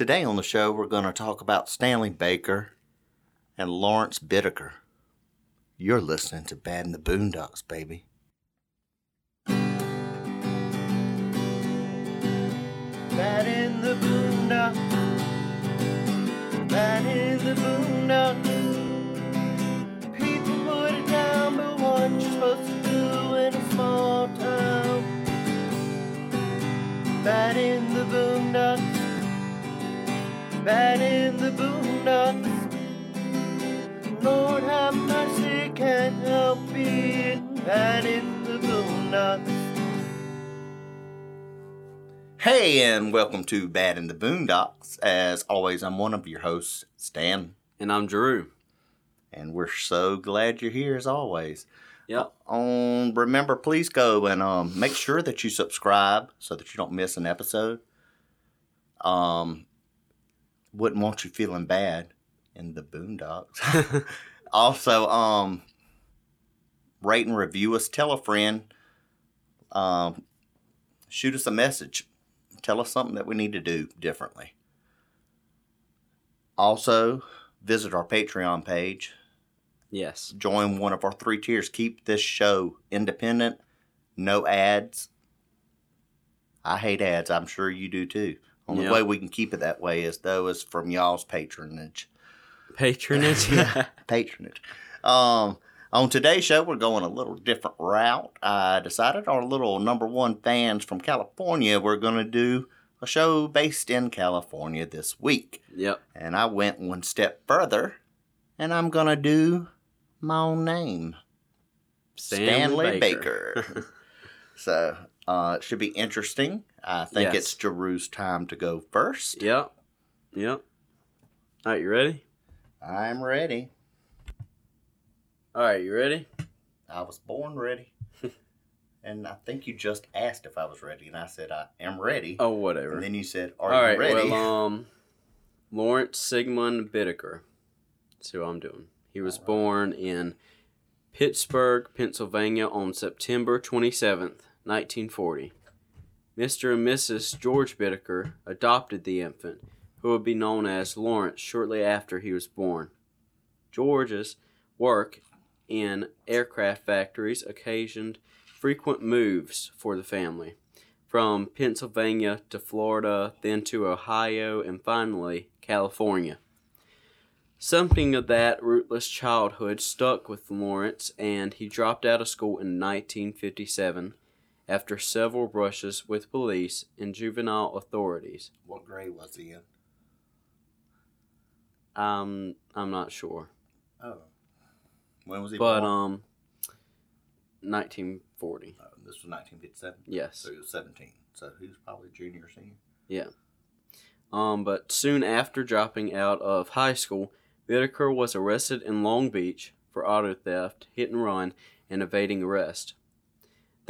Today on the show, we're going to talk about Stanley Baker and Lawrence Bittaker. You're listening to Bad in the Boondocks, baby. Bad in the Boondocks. Bad in the Boondocks. People put it down, but what you're supposed to do in a small town? Bad in. Bad in the Boondocks. Lord have mercy, can't help being bad in the Boondocks. Hey, and welcome to Bad in the Boondocks. As always, I'm one of your hosts, Stan, And I'm Drew. and we're so glad you're here as always. Yep. Um, remember, please go and um, make sure that you subscribe so that you don't miss an episode. Um, wouldn't want you feeling bad in the Boondocks. also, um, rate and review us. Tell a friend. Um, shoot us a message. Tell us something that we need to do differently. Also, visit our Patreon page. yes. Join one of our three tiers. Keep this show independent, no ads. I hate ads. I'm sure you do too. Only Yeah. way we can keep it that way is though is from y'all's patronage. Patronage. patronage. Um, on today's show, we're going a little different route. I decided our little number one fans from California, we're going to do a show based in California this week. yep. And I went one step further, and I'm going to do my own name Stanley Baker. so uh, it should be interesting. I think Yes. it's Drew's time to go first. yep. Yep. All right, you ready? I'm ready. All right, you ready? I was born ready. and I think you just asked if I was ready, and I said I am ready. Oh, whatever. and then you said, "Are All you right. ready?" Well, um, Lawrence Sigmund Bittaker. That's who I'm doing. He was born in Pittsburgh, Pennsylvania on September 27th, 1940. Mr. and Mrs. George Bittaker adopted the infant, who would be known as Lawrence shortly after he was born. George's work in aircraft factories occasioned frequent moves for the family, from Pennsylvania to Florida, then to Ohio, and finally California. Something of that rootless childhood stuck with Lawrence, and he dropped out of school in 1957 after several brushes with police and juvenile authorities. what grade was he in? Um, I'm not sure, Oh, when was he but born? um, 1940. Oh, this was 1957. Yes. So he was 17. So he was probably junior or senior. Yeah. Um, but soon after dropping out of high school, Bittaker was arrested in Long Beach for auto theft, hit and run, and evading arrest.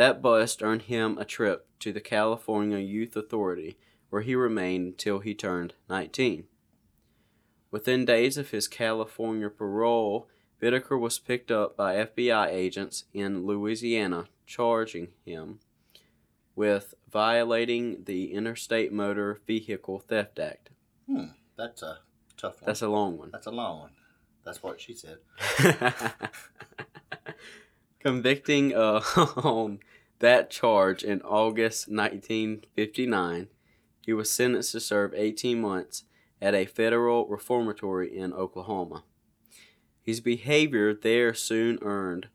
That bust earned him a trip to the California Youth Authority, where he remained until he turned 19. Within days of his California parole, Bittaker was picked up by FBI agents in Louisiana, charging him with violating the Interstate Motor Vehicle Theft Act. Hmm, that's a tough one. That's a long one. That's a long one. That's what she said. Convicting uh, on that charge in August 1959, he was sentenced to serve 18 months at a federal reformatory in Oklahoma. His behavior there soon earned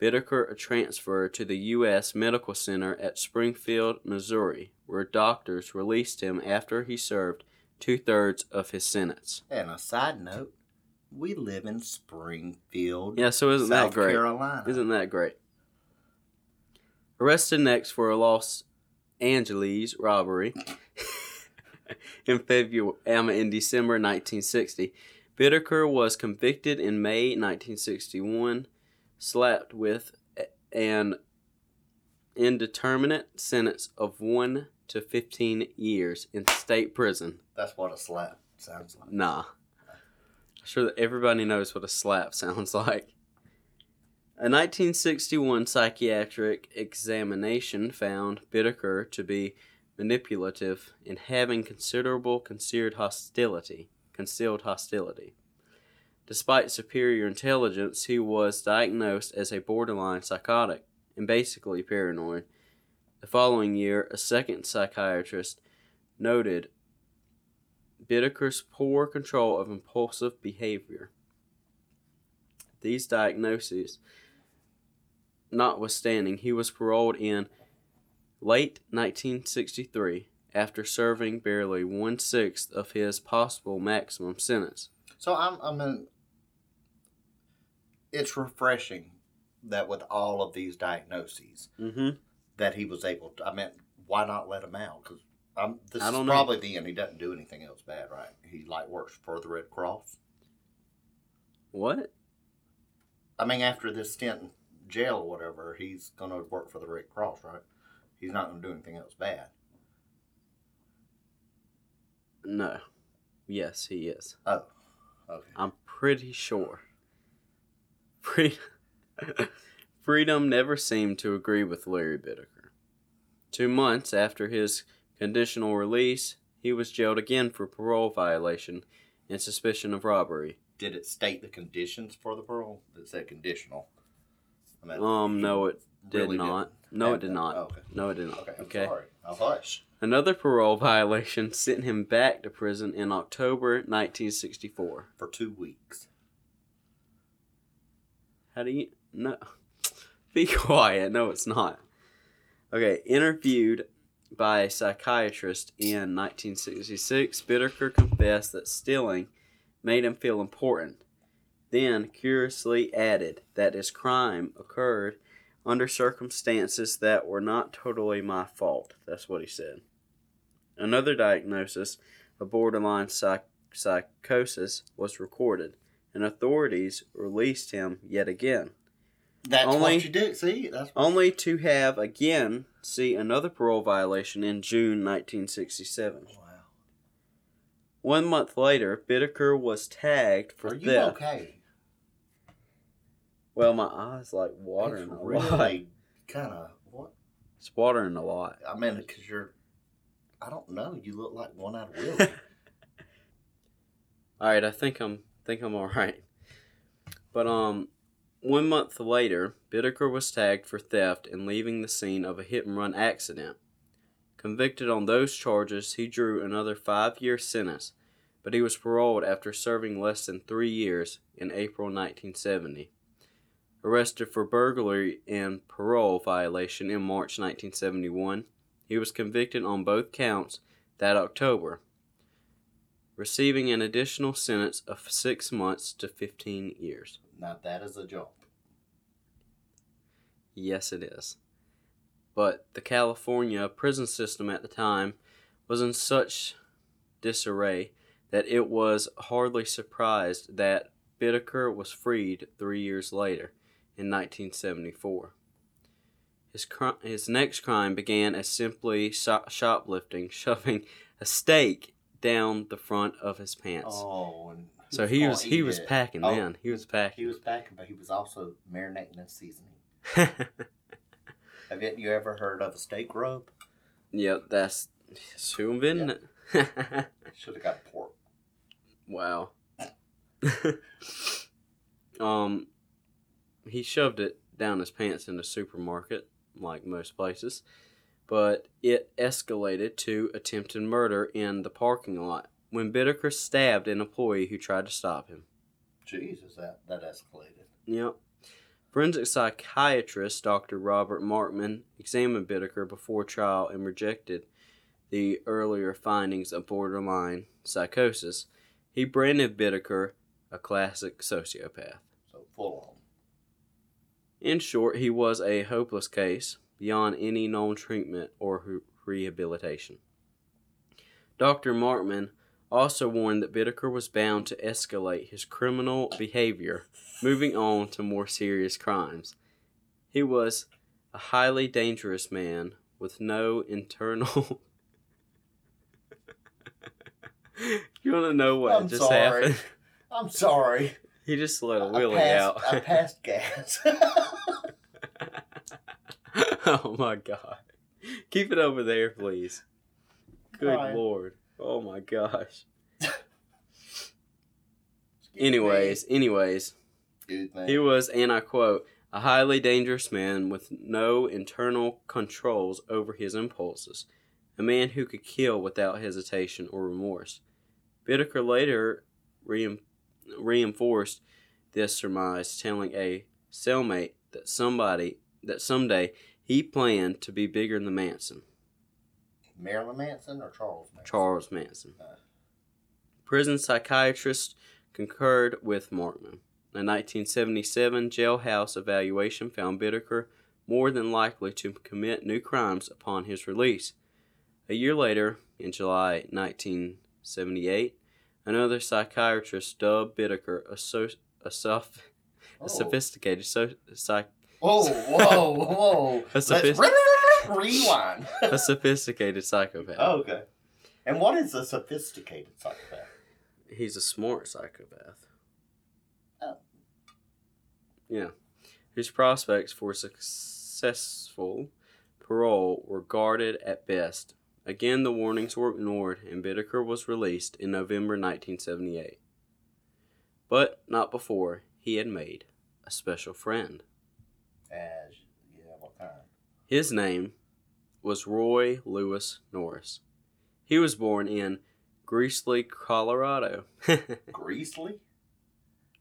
Bittaker a transfer to the U.S. Medical Center at Springfield, Missouri, where doctors released him after he served two thirds of his sentence. And a side note, we live in Springfield, Yeah, so isn't South that great? Carolina. Isn't that great? Arrested next for a Los Angeles robbery in February, in December 1960, Bittaker was convicted in May 1961, slapped with an indeterminate sentence of one to 15 years in state prison. That's what a slap sounds like. Nah. I'm sure that everybody knows what a slap sounds like. A 1961 psychiatric examination found Bittaker to be manipulative, and having considerable concealed hostility. Concealed hostility. Despite superior intelligence, he was diagnosed as a borderline psychotic and basically paranoid. The following year, a second psychiatrist noted Bittaker's poor control of impulsive behavior. These diagnoses notwithstanding, he was paroled in late 1963 after serving barely one sixth of his possible maximum sentence. So I'm, I mean, it's refreshing that with all of these diagnoses, Mm-hmm. that he was able to. I mean, why not let him out? Because um, this I is don't know. probably the end. He doesn't do anything else bad, right? He like works for the Red Cross. What? I mean, after this stint in jail or whatever, he's gonna work for the Red Cross, right? He's not gonna do anything else bad. No. Yes, he is. Oh, okay. I'm pretty sure. Free- Freedom never seemed to agree with Larry Bittaker. Two months after his conditional release, he was jailed again for parole violation and suspicion of robbery. Did it state the conditions for the parole? It said conditional. I mean, Um, no, it did really not. didn't No, it did not. Oh, okay. No, it did not. Okay, I'm Okay. sorry. I'll hush. Another parole violation sent him back to prison in October 1964. For two weeks. How do you no? Be quiet. No, it's not. Okay, interviewed by a psychiatrist in 1966, Bittaker confessed that stealing made him feel important. Then curiously added that his crime occurred under circumstances that were not totally my fault. That's what he said. Another diagnosis of borderline psych- psychosis was recorded, and authorities released him yet again, That's Only- what you do. See, that's only to have again see another parole violation in June 1967. wow. One month later, Bittaker was tagged for Are you theft. okay? Well, my eyes like watering It's a lot. kind of what? It's watering a lot. I mean, because you're. I don't know. You look like one out of Willie. All right, I think I'm think I'm all right. But um, one month later, Bittaker was tagged for theft and leaving the scene of a hit and run accident. Convicted on those charges, he drew another five-year sentence, but he was paroled after serving less than three years in April 1970. Arrested for burglary and parole violation in March 1971, he was convicted on both counts that October receiving an additional sentence of six months to 15 years. now that is a jump. Yes, it is. But the California prison system at the time was in such disarray that it was hardly surprised that Bittaker was freed three years later in 1974. His, cri- his next crime began as simply sho- shoplifting, shoving a stake down the front of his pants. Oh, and So he was he was it? packing Oh, then. He was packing. He was packing, but he was also marinating and seasoning. Have you, ever heard of a steak rub? yep, that's, that's who invented it. Should have got pork. wow. um, he shoved it down his pants in the supermarket, like most places, but it escalated to attempted murder in the parking lot when Bittaker stabbed an employee who tried to stop him. Jesus, that that escalated. Yep. Forensic psychiatrist Dr. Robert Markman examined Bittaker before trial and rejected the earlier findings of borderline psychosis. He branded Bittaker a classic sociopath. So full on. In short, he was a hopeless case beyond any known treatment or rehabilitation. Dr. Markman also warned that Bittaker was bound to escalate his criminal behavior, moving on to more serious crimes. He was a highly dangerous man with no internal. you want to know what I'm just sorry. happened? I'm sorry. He just let a I passed, out. I passed gas. oh my god. Keep it over there, please. Good crying. lord. Oh my gosh. Excuse Anyways, anyways, me. Good he was, and I quote, a highly dangerous man with no internal controls over his impulses, a man who could kill without hesitation or remorse. Bittaker later rein- reinforced this surmise, telling a cellmate that somebody that someday he planned to be bigger than Manson, Marilyn Manson or Charles Manson? Charles Manson. Uh. Prison psychiatrists concurred with Markman. A 1977 jailhouse evaluation found Bittaker more than likely to commit new crimes upon his release. A year later, in July 1978, another psychiatrist dubbed Bittaker a, so, a, sof- Oh. A sophisticated so, psych, oh, Whoa, whoa, whoa. A Let's sophist- rewind. a sophisticated psychopath. Oh, okay. And what is a sophisticated psychopath? He's a smart psychopath. Oh. Yeah. Whose prospects for successful parole were guarded at best. Again, the warnings were ignored, and Bittaker was released in November 1978. But not before he had made a special friend. As yeah, what kind? His name was Roy Lewis Norris. He was born in Greasley, Colorado. Greasely?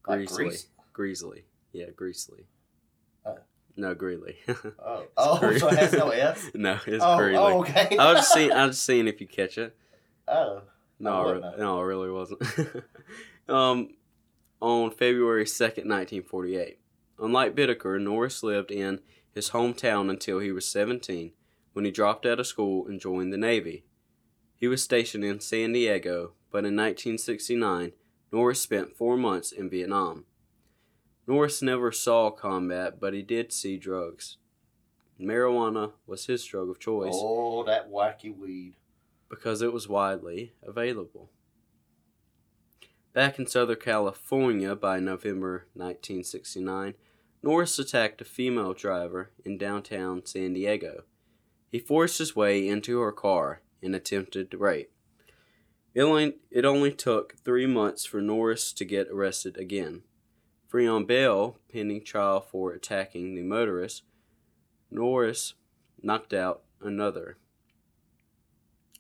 Like Greasley. grease? Greasley. Yeah, Greasley. Oh. No, Greeley. Oh, oh so it has no S? no, it's oh, Greeley. oh, okay. I was just seeing. I was just seeing if you catch it. oh, No, I I wouldn't re- no, it really wasn't. um, on February second, nineteen forty-eight. Unlike Bittaker, Norris lived in his hometown until he was seventeen, when he dropped out of school and joined the Navy. He was stationed in San Diego, but in 1969, Norris spent four months in Vietnam. Norris never saw combat, but he did see drugs. Marijuana was his drug of choice oh, that wacky weed. because it was widely available. Back in Southern California by November 1969, Norris attacked a female driver in downtown San Diego. He forced his way into her car and attempted to rape. It only, it only took three months for Norris to get arrested again. Free on bail, pending trial for attacking the motorist, Norris knocked out another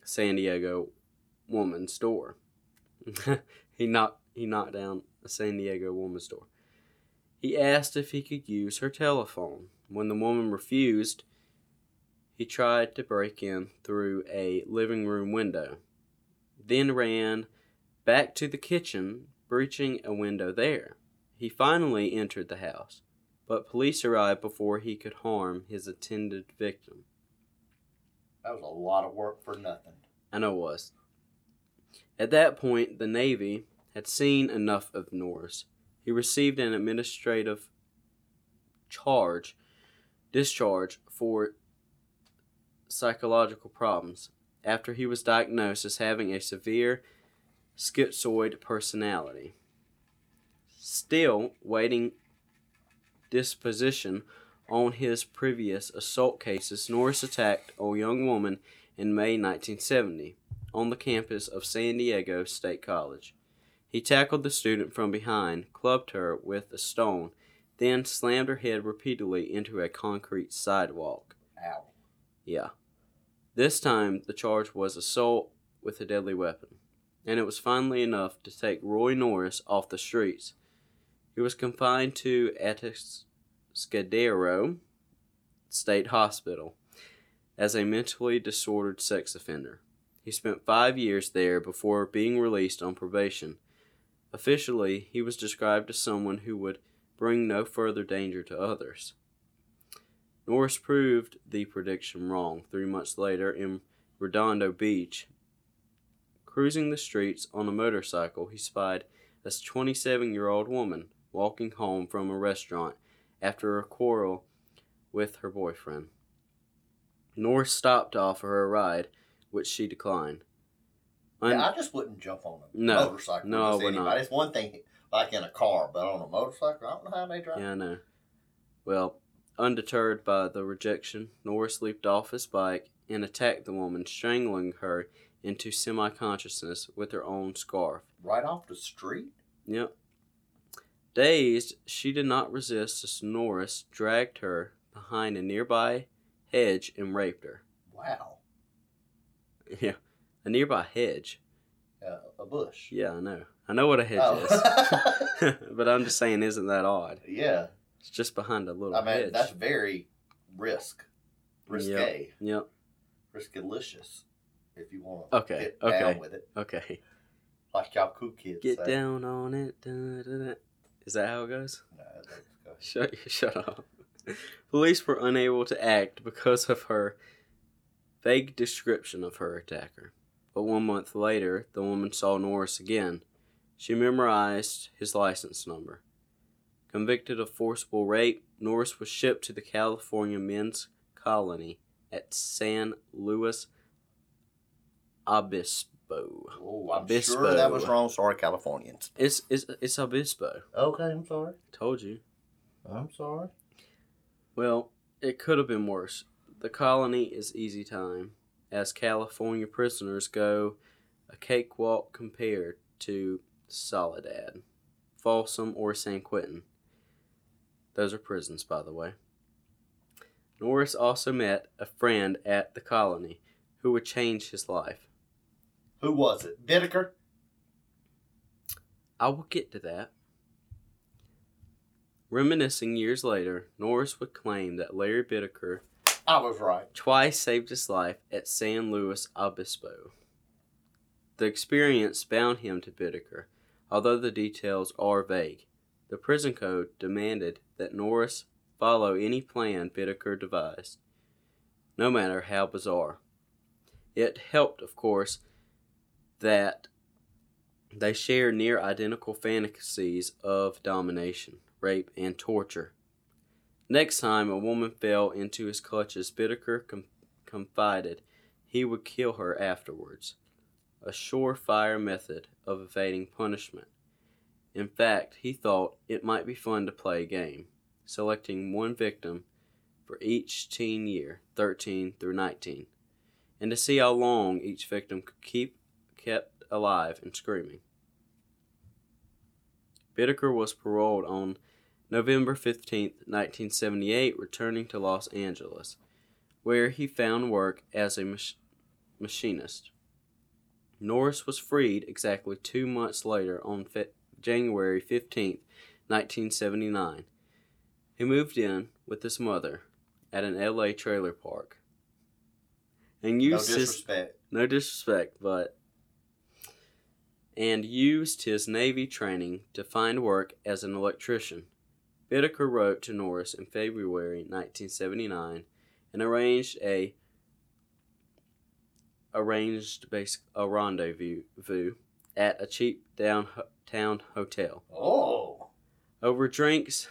San Diego woman's door. he knocked he knocked down a San Diego woman's door. He asked if he could use her telephone. When the woman refused, he tried to break in through a living room window, then ran back to the kitchen, breaching a window there. He finally entered the house, but police arrived before he could harm his intended victim. That was a lot of work for nothing. I know it was. At that point, the Navy had seen enough of Norris. He received an administrative charge, discharge for psychological problems after he was diagnosed as having a severe schizoid personality. Still waiting disposition on his previous assault cases, Norris attacked a young woman in May 1970 on the campus of San Diego State College. He tackled the student from behind, clubbed her with a stone, then slammed her head repeatedly into a concrete sidewalk. Ow. Yeah. This time, the charge was assault with a deadly weapon, and it was finally enough to take Roy Norris off the streets. He was confined to Atascadero State Hospital as a mentally disordered sex offender. He spent five years there before being released on probation. Officially, he was described as someone who would bring no further danger to others. Norris proved the prediction wrong three months later in Redondo Beach. Cruising the streets on a motorcycle, he spied a 27 year old woman walking home from a restaurant after a quarrel with her boyfriend. Norris stopped to offer her a ride, which she declined. Un- yeah, I just wouldn't jump on a No. motorcycle. No, I with would not. anybody. It's one thing, like in a car, but on a motorcycle, I don't know how they drive. Yeah, I know. Well, undeterred by the rejection, Norris leaped off his bike and attacked the woman, strangling her into semi consciousness with her own scarf. Right off the street? Yep. Dazed, she did not resist as Norris dragged her behind a nearby hedge and raped her. Wow. Yeah, a nearby hedge. Uh, a bush. Yeah, I know. I know what a hedge Oh. is. but I'm just saying, isn't that odd? yeah. It's just behind a little I mean, hedge. that's very risk. Risque. Yep. Riskalicious. If you want to Okay, get down okay. with it. Okay. Like y'all cool kids Get say. down on it. Is that how it goes? No, go. Shut shut up. Police were unable to act because of her vague description of her attacker. But one month later, the woman saw Norris again. She memorized his license number. Convicted of forcible rape, Norris was shipped to the California men's colony at San Luis Obispo. Oh, I'm Obispo. sure that was wrong. Sorry, Californians. It's it's it's Obispo. Okay, I'm sorry. Told you. I'm sorry. Well, it could have been worse. The colony is easy time, as California prisoners go a cakewalk compared to Soledad, Folsom, or San Quentin. Those are prisons, by the way. Norris also met a friend at the colony who would change his life. Who was it? Bittaker? I will get to that. Reminiscing years later, Norris would claim that Larry Bittaker I was right. twice saved his life at San Luis Obispo. The experience bound him to Bittaker, although the details are vague. The prison code demanded that Norris follow any plan Bittaker devised, no matter how bizarre. It helped, of course, that they share near identical fantasies of domination, rape, and torture. Next time a woman fell into his clutches, Bittaker com- confided he would kill her afterwards, a surefire method of evading punishment. In fact, he thought it might be fun to play a game, selecting one victim for each teen year, 13 through 19, and to see how long each victim could keep kept alive and screaming. Bittaker was paroled on November 15, 1978, returning to Los Angeles, where he found work as a mach- machinist. Norris was freed exactly two months later on Fe- January 15, 1979. He moved in with his mother at an LA trailer park and No used his disrespect. no disrespect, but and used his Navy training to find work as an electrician. Bittaker wrote to Norris in February 1979 and arranged a arranged basic a rendezvous at a cheap downtown hotel. Oh. Over drinks,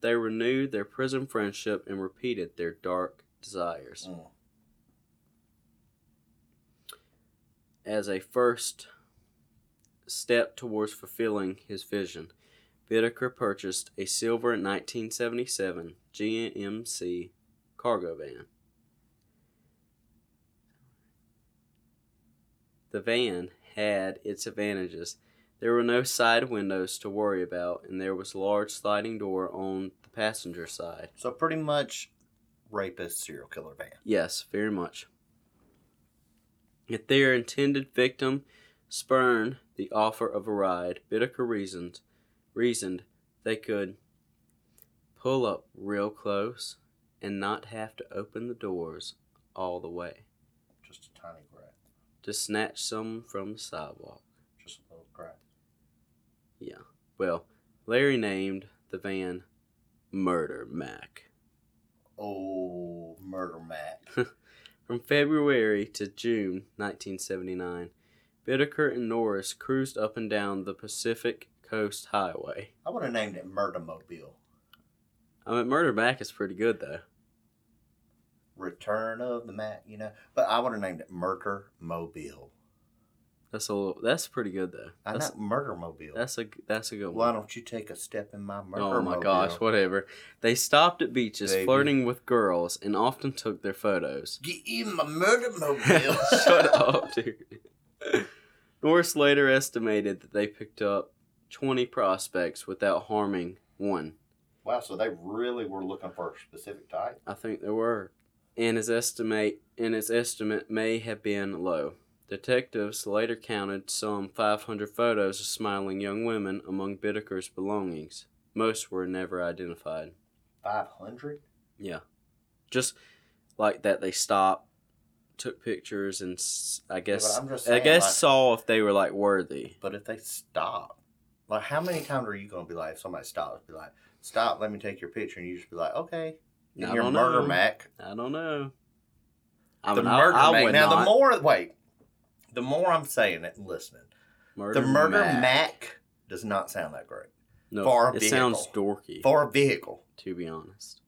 they renewed their prison friendship and repeated their dark desires. Mm. as a first step towards fulfilling his vision, Bittaker purchased a silver 1977 GMC cargo van. The van had its advantages. There were no side windows to worry about, and there was a large sliding door on the passenger side. So pretty much rapist serial killer van. Yes, very much. If their intended victim spurned the offer of a ride, Bittaker reasoned, reasoned they could pull up real close and not have to open the doors all the way Just a tiny grab. to snatch some from the sidewalk. Just a little grab. Yeah. Well, Larry named the van Murder Mac. Oh, murder Mac. From February to June 1979, Bittaker and Norris cruised up and down the Pacific Coast Highway. I would have named it Murder Mobile. I mean, Murder Mac is pretty good though. Return of the Mac, you know. But I would have named it Murder Mobile. That's a little, that's pretty good though. I That's know murder mobile. that's a that's a good one. Why one. don't you take a step in my murder Oh my mobile? gosh, whatever. They stopped at beaches Baby. flirting with girls and often took their photos. Get in my murder mobile. Shut up, dude. Norris later estimated that they picked up 20 prospects without harming one. Wow, so they really were looking for a specific type. I think there were. And his estimate and his estimate may have been low. Detectives later counted some 500 photos of smiling young women among Bittaker's belongings. Most were never identified. Five hundred. Yeah. Just like that, they stopped, took pictures, and I guess I'm just I guess like- saw if they were like worthy. But if they stop, like how many times are you gonna be like, if somebody stops, be like, stop, let me take your picture, and you just be like, okay, in I your murder know. Mac, I don't know. I the mean, I- murder I Mac. Now not. the more wait, the more I'm saying it and listening, murder the murder Mac. Mac. does not sound that great No, for a it sounds vehicle. dorky. for a vehicle. to be honest.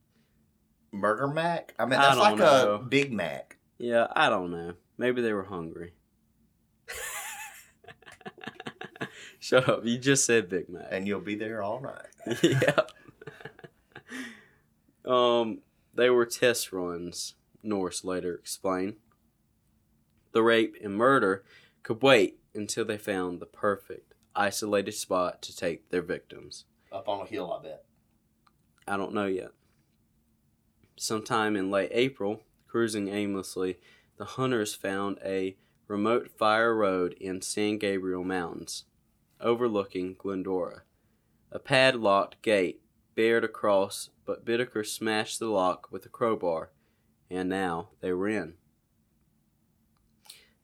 Murder Mac. I mean, I that's don't like know. a Big Mac. Yeah, I don't know. Maybe they were hungry. Shut up! You just said Big Mac. and you'll be there all night. yeah. um, they were test runs. Norris later explained. The rape and murder could wait until they found the perfect isolated spot to take their victims. Up on a hill, I bet. I don't know yet. Sometime in late April, cruising aimlessly, the hunters found a remote fire road in San Gabriel Mountains, overlooking Glendora. A padlocked gate bared across, but Bittaker smashed the lock with a crowbar, and now they were in.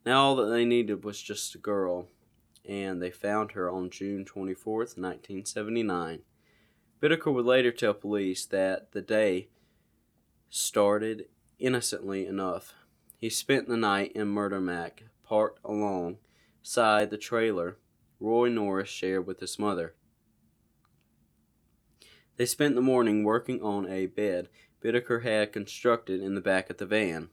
Now all that they needed was just a girl, and they found her on June 24th, 1979. Bittaker would later tell police that the day started innocently enough. He spent the night in Murder Mac, parked alongside the trailer Roy Norris shared with his mother. They spent the morning working on a bed Bittaker had constructed in the back of the van.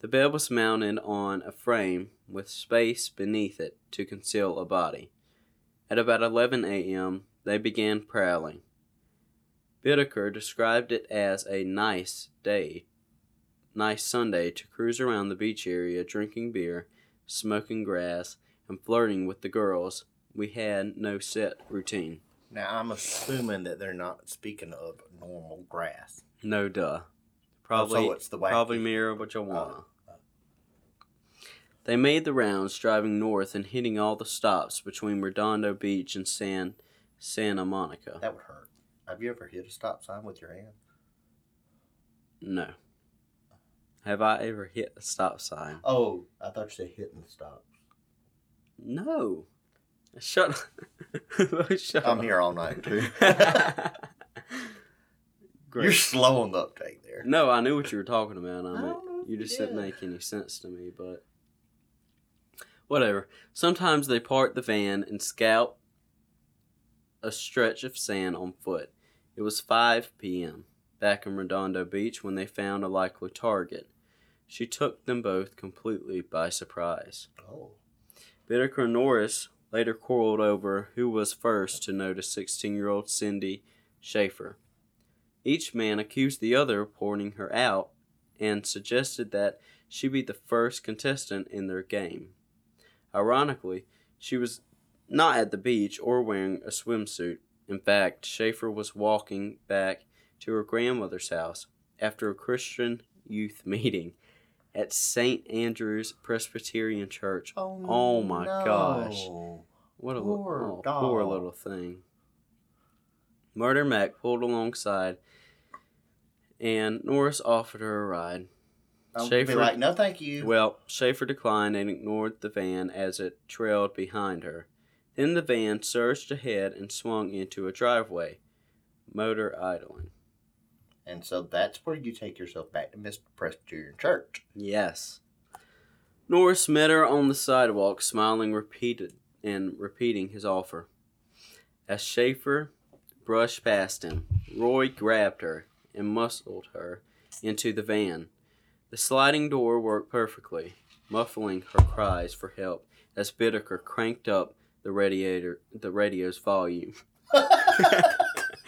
The bed was mounted on a frame with space beneath it to conceal a body. At about 11 a.m., they began prowling. Bittaker described it as a nice day, nice Sunday to cruise around the beach area drinking beer, smoking grass, and flirting with the girls. We had no set routine. Now I'm assuming that they're not speaking of normal grass. No duh. Oh, probably so it's the wacky. probably marijuana. Oh. They made the rounds, driving north and hitting all the stops between Redondo Beach and San Santa Monica. That would hurt. Have you ever hit a stop sign with your hand? No. Have I ever hit a stop sign? Oh, I thought you said hitting the stop. No. Shut up. Shut I'm up. here all night too. Great. You're slow on the uptake there. No, I knew what you were talking about. I I mean, don't know you you just didn't make any sense to me, but whatever. Sometimes they park the van and scout a stretch of sand on foot. It was 5 p.m. back in Redondo Beach when they found a likely target. She took them both completely by surprise. Oh. And Norris later quarreled over who was first to notice 16 year old Cindy Schaefer. Each man accused the other of pointing her out and suggested that she be the first contestant in their game. Ironically, she was not at the beach or wearing a swimsuit. In fact, Schaefer was walking back to her grandmother's house after a Christian youth meeting at St. Andrew's Presbyterian Church. Oh, Oh my no. gosh. What a Poor little, oh, poor little thing. Murder Mac pulled alongside, and Norris offered her a ride. I'll Schaefer- like, no, thank you. Well, Schaefer declined and ignored the van as it trailed behind her. Then the van surged ahead and swung into a driveway, motor idling. And so that's where you take yourself back to Mr. Presbyterian Church. Yes. Norris met her on the sidewalk, smiling repeated and repeating his offer. As Schaefer brushed past him, Roy grabbed her and muscled her into the van. The sliding door worked perfectly, muffling her cries for help as Bittaker cranked up the radiator, the radio's volume.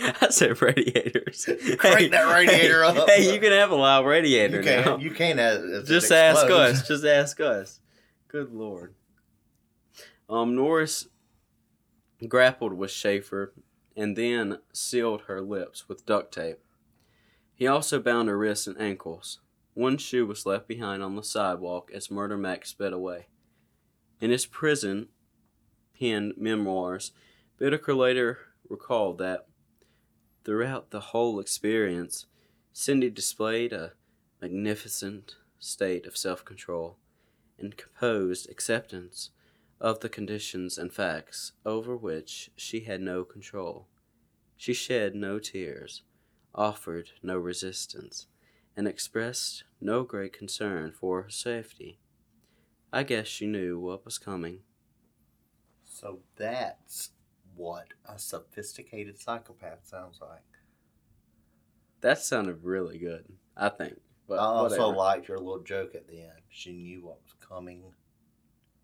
I said radiators. Crank that radiator hey, up. Hey, you can have a loud radiator You can't. You can't. As Just ask us. Just ask us. Good lord. Um, Norris grappled with Schaefer and then sealed her lips with duct tape. He also bound her wrists and ankles. One shoe was left behind on the sidewalk as Murder Mac sped away. In his prison penned memoirs, Bittaker later recalled that throughout the whole experience, Cindy displayed a magnificent state of self control and composed acceptance of the conditions and facts over which she had no control. She shed no tears, offered no resistance, and expressed no great concern for her safety. I guess she knew what was coming. So that's what a sophisticated psychopath sounds like. That sounded really good, I think. But I also whatever. liked your little joke at the end. She knew what was coming.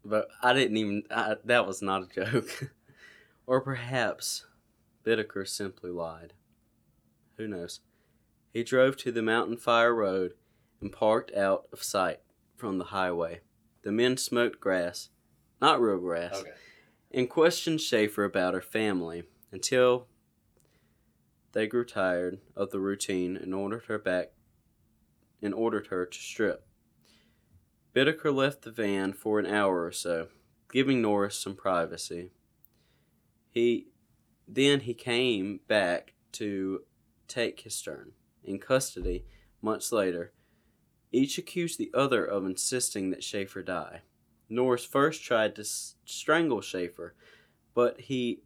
But I didn't even. I, that was not a joke. or perhaps Bittaker simply lied. Who knows? He drove to the Mountain Fire Road and parked out of sight from the highway. The men smoked grass, not real grass, Okay. And questioned Schaefer about her family until they grew tired of the routine and ordered her back and ordered her to strip. Bittaker left the van for an hour or so, giving Norris some privacy. He then he came back to take his turn. In custody, months later, each accused the other of insisting that Schaefer die. Norris first tried to strangle Schaefer, but he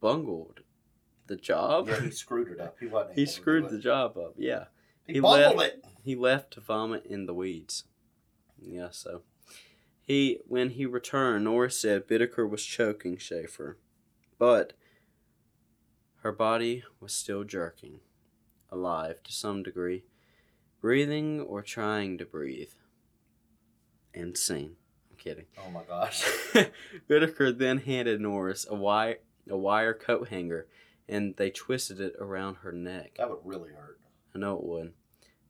bungled the job. Yeah, he screwed it up. He wasn't. He able to do screwed the job up. Yeah. He, he bungled left- it. He left to vomit in the weeds. Yeah, so he when he returned, Norris said Bittaker was choking Schaefer, but her body was still jerking, alive to some degree, breathing or trying to breathe. Sing. I'm kidding. Oh my gosh. Bittaker then handed Norris a wire a wire coat hanger, and they twisted it around her neck. That would really hurt. I know it would.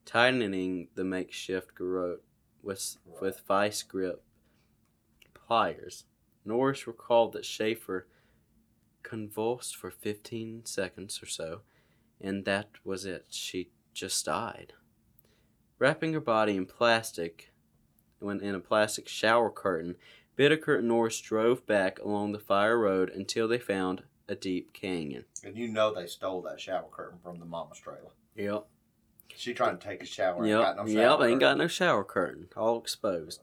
Tightening the makeshift garrote with, with vice grip pliers. Norris recalled that Schaefer convulsed for 15 seconds or so, and that was it. She just died. Wrapping her body in plastic, when in a plastic shower curtain, Bittaker and Norris drove back along the fire road until they found a deep canyon. And you know they stole that shower curtain from the mama's trailer. Yep. She trying to take a shower. Yep, got no shower yep, ain't got no shower curtain, all exposed.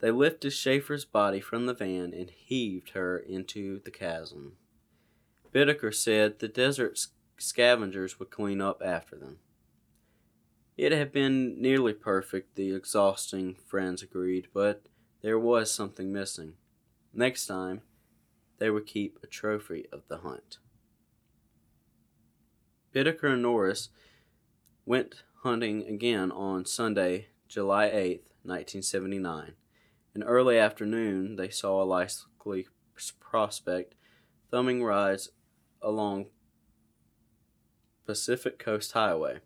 They lifted Schaefer's body from the van and heaved her into the chasm. Bittaker said the desert scavengers would clean up after them. It had been nearly perfect, the exhausting friends agreed, but there was something missing. Next time, they would keep a trophy of the hunt. Bittaker and Norris went hunting again on Sunday, July 8th, 1979. In early afternoon, they saw a likely prospect thumbing rides along Pacific Coast Highway,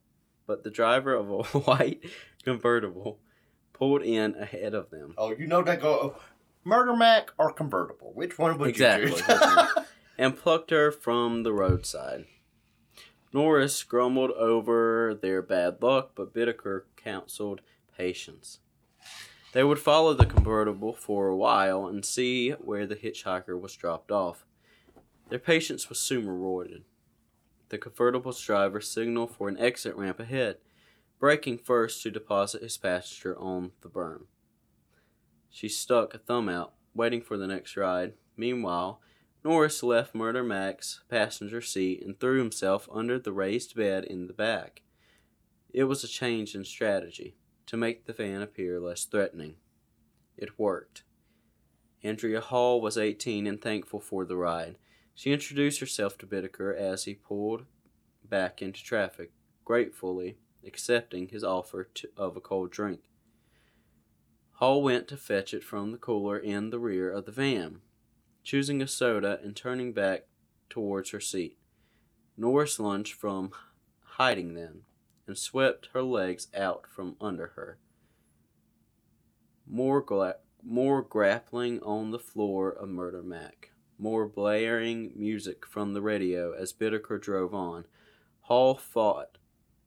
but the driver of a white convertible pulled in ahead of them. Oh, you know they go Murder Mac or convertible. Which one would Exactly. you choose? And plucked her from the roadside. Norris grumbled over their bad luck, but Bittaker counseled patience. They would follow the convertible for a while and see where the hitchhiker was dropped off. Their patience was soon rewarded. The convertible's driver signaled for an exit ramp ahead, braking first to deposit his passenger on the berm. She stuck a thumb out, waiting for the next ride. Meanwhile, Norris left Murder Mac's passenger seat and threw himself under the raised bed in the back. It was a change in strategy to make the van appear less threatening. It worked. Andrea Hall was 18 and thankful for the ride. She introduced herself to Bittaker as he pulled back into traffic, gratefully accepting his offer to, of a cold drink. Hall went to fetch it from the cooler in the rear of the van, choosing a soda and turning back towards her seat. Norris lunged from hiding then and swept her legs out from under her. More, gla- more grappling on the floor of Murder Mac. More blaring music from the radio as Bittaker drove on. Hall fought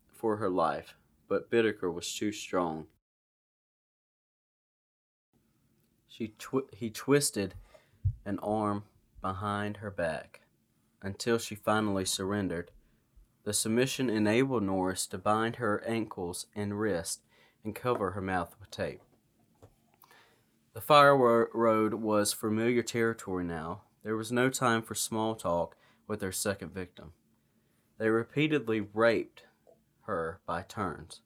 for her life, but Bittaker was too strong. She he twisted an arm behind her back until she finally surrendered. The submission enabled Norris to bind her ankles and wrists and cover her mouth with tape. The fire road was familiar territory now. There was no time for small talk with their second victim. They repeatedly raped her by turns.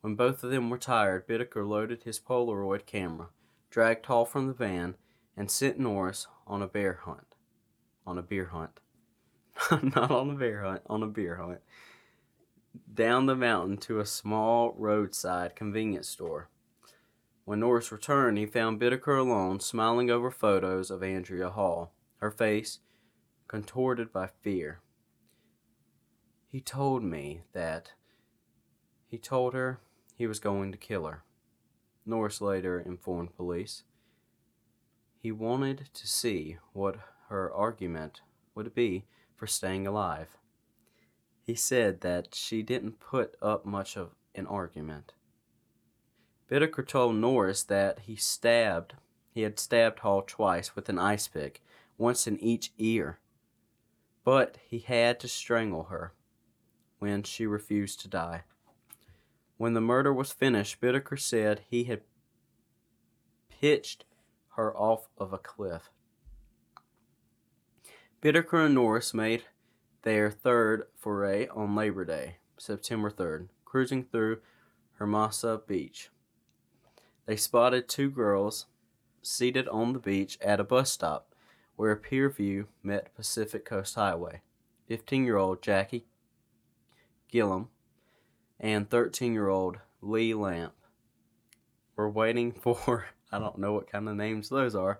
When both of them were tired, Bittaker loaded his Polaroid camera, dragged Hall from the van, and sent Norris on a bear hunt. On a beer hunt. Not on a bear hunt, on a beer hunt. Down the mountain to a small roadside convenience store. When Norris returned, he found Bittaker alone, smiling over photos of Andrea Hall, her face contorted by fear. He told me that he told her he was going to kill her. Norris later informed police. He wanted to see what her argument would be for staying alive. He said that she didn't put up much of an argument. Bittaker told Norris that he stabbed he had stabbed Hall twice with an ice pick, once in each ear. But he had to strangle her when she refused to die. When the murder was finished, Bittaker said he had pitched her off of a cliff. Bittaker and Norris made their third foray on Labor Day, September 3rd, cruising through Hermosa Beach. They spotted two girls seated on the beach at a bus stop where Pier View met Pacific Coast Highway. 15 year old Jackie Gillum and 13 year old Lee Lamp were waiting for, I don't know what kind of names those are.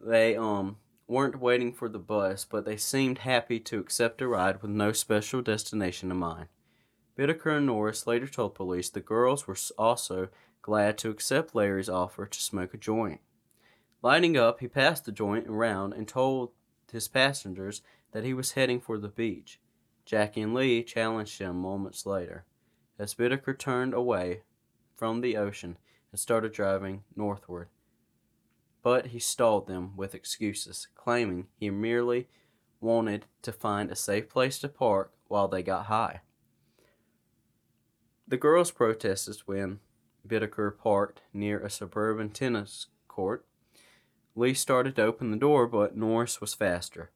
They um weren't waiting for the bus, but they seemed happy to accept a ride with no special destination in mind. Bittaker and Norris later told police the girls were also glad to accept Larry's offer to smoke a joint. Lighting up, he passed the joint around and told his passengers that he was heading for the beach. Jackie and Lee challenged him moments later as Bittaker turned away from the ocean and started driving northward. But he stalled them with excuses, claiming he merely wanted to find a safe place to park while they got high. The girls protested when Bittaker parked near a suburban tennis court. Lee started to open the door, but Norris was faster.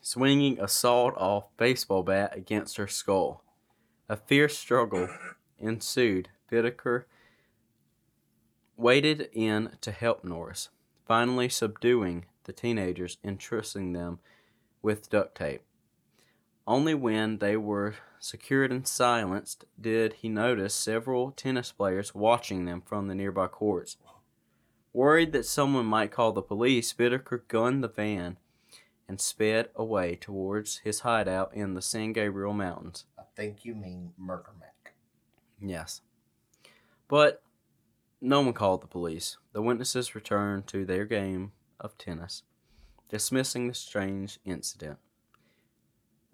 Swinging a sawed off baseball bat against her skull. A fierce struggle ensued. Bittaker waded in to help Norris, finally subduing the teenagers and trussing them with duct tape. Only when they were secured and silenced did he notice several tennis players watching them from the nearby courts. Worried that someone might call the police, Bittaker gunned the van and sped away towards his hideout in the San Gabriel Mountains. I think you mean Murder Mack. Yes. But no one called the police. The witnesses returned to their game of tennis, dismissing the strange incident.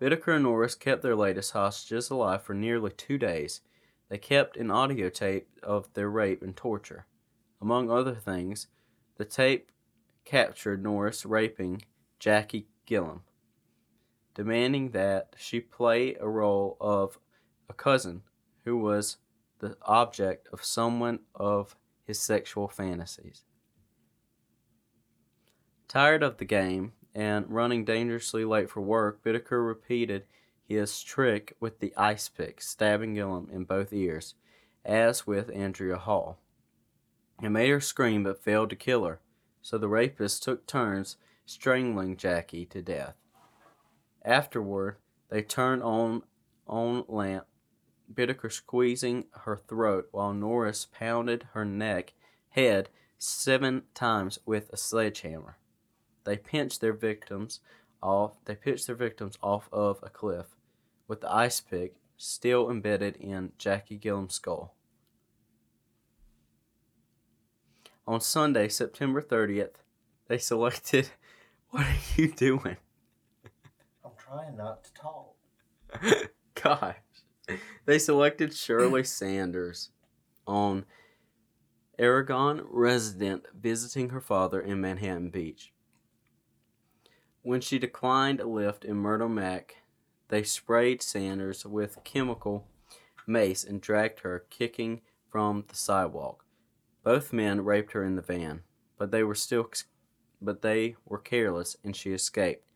Bittaker and Norris kept their latest hostages alive for nearly two days. They kept an audio tape of their rape and torture. Among other things, the tape captured Norris raping Jackie Gillum, demanding that she play a role of a cousin who was the object of someone of his sexual fantasies. Tired of the game and running dangerously late for work, Bittaker repeated his trick with the ice pick, stabbing Gillum in both ears, as with Andrea Hall. It made her scream but failed to kill her, so the rapists took turns strangling Jackie to death. Afterward, they turned on on lamp Bittaker squeezing her throat while Norris pounded her neck head seven times with a sledgehammer. They pinched their victims off they pitched their victims off of a cliff with the ice pick still embedded in Jackie Gillum's skull. On Sunday, September 30th, they selected. What are you doing? I'm trying not to talk. Gosh. They selected Shirley Sanders on Oregon resident visiting her father in Manhattan Beach. When she declined a lift in Murder Mack, they sprayed Sanders with chemical mace and dragged her, kicking from the sidewalk. Both men raped her in the van, but they were still but they were careless and she escaped.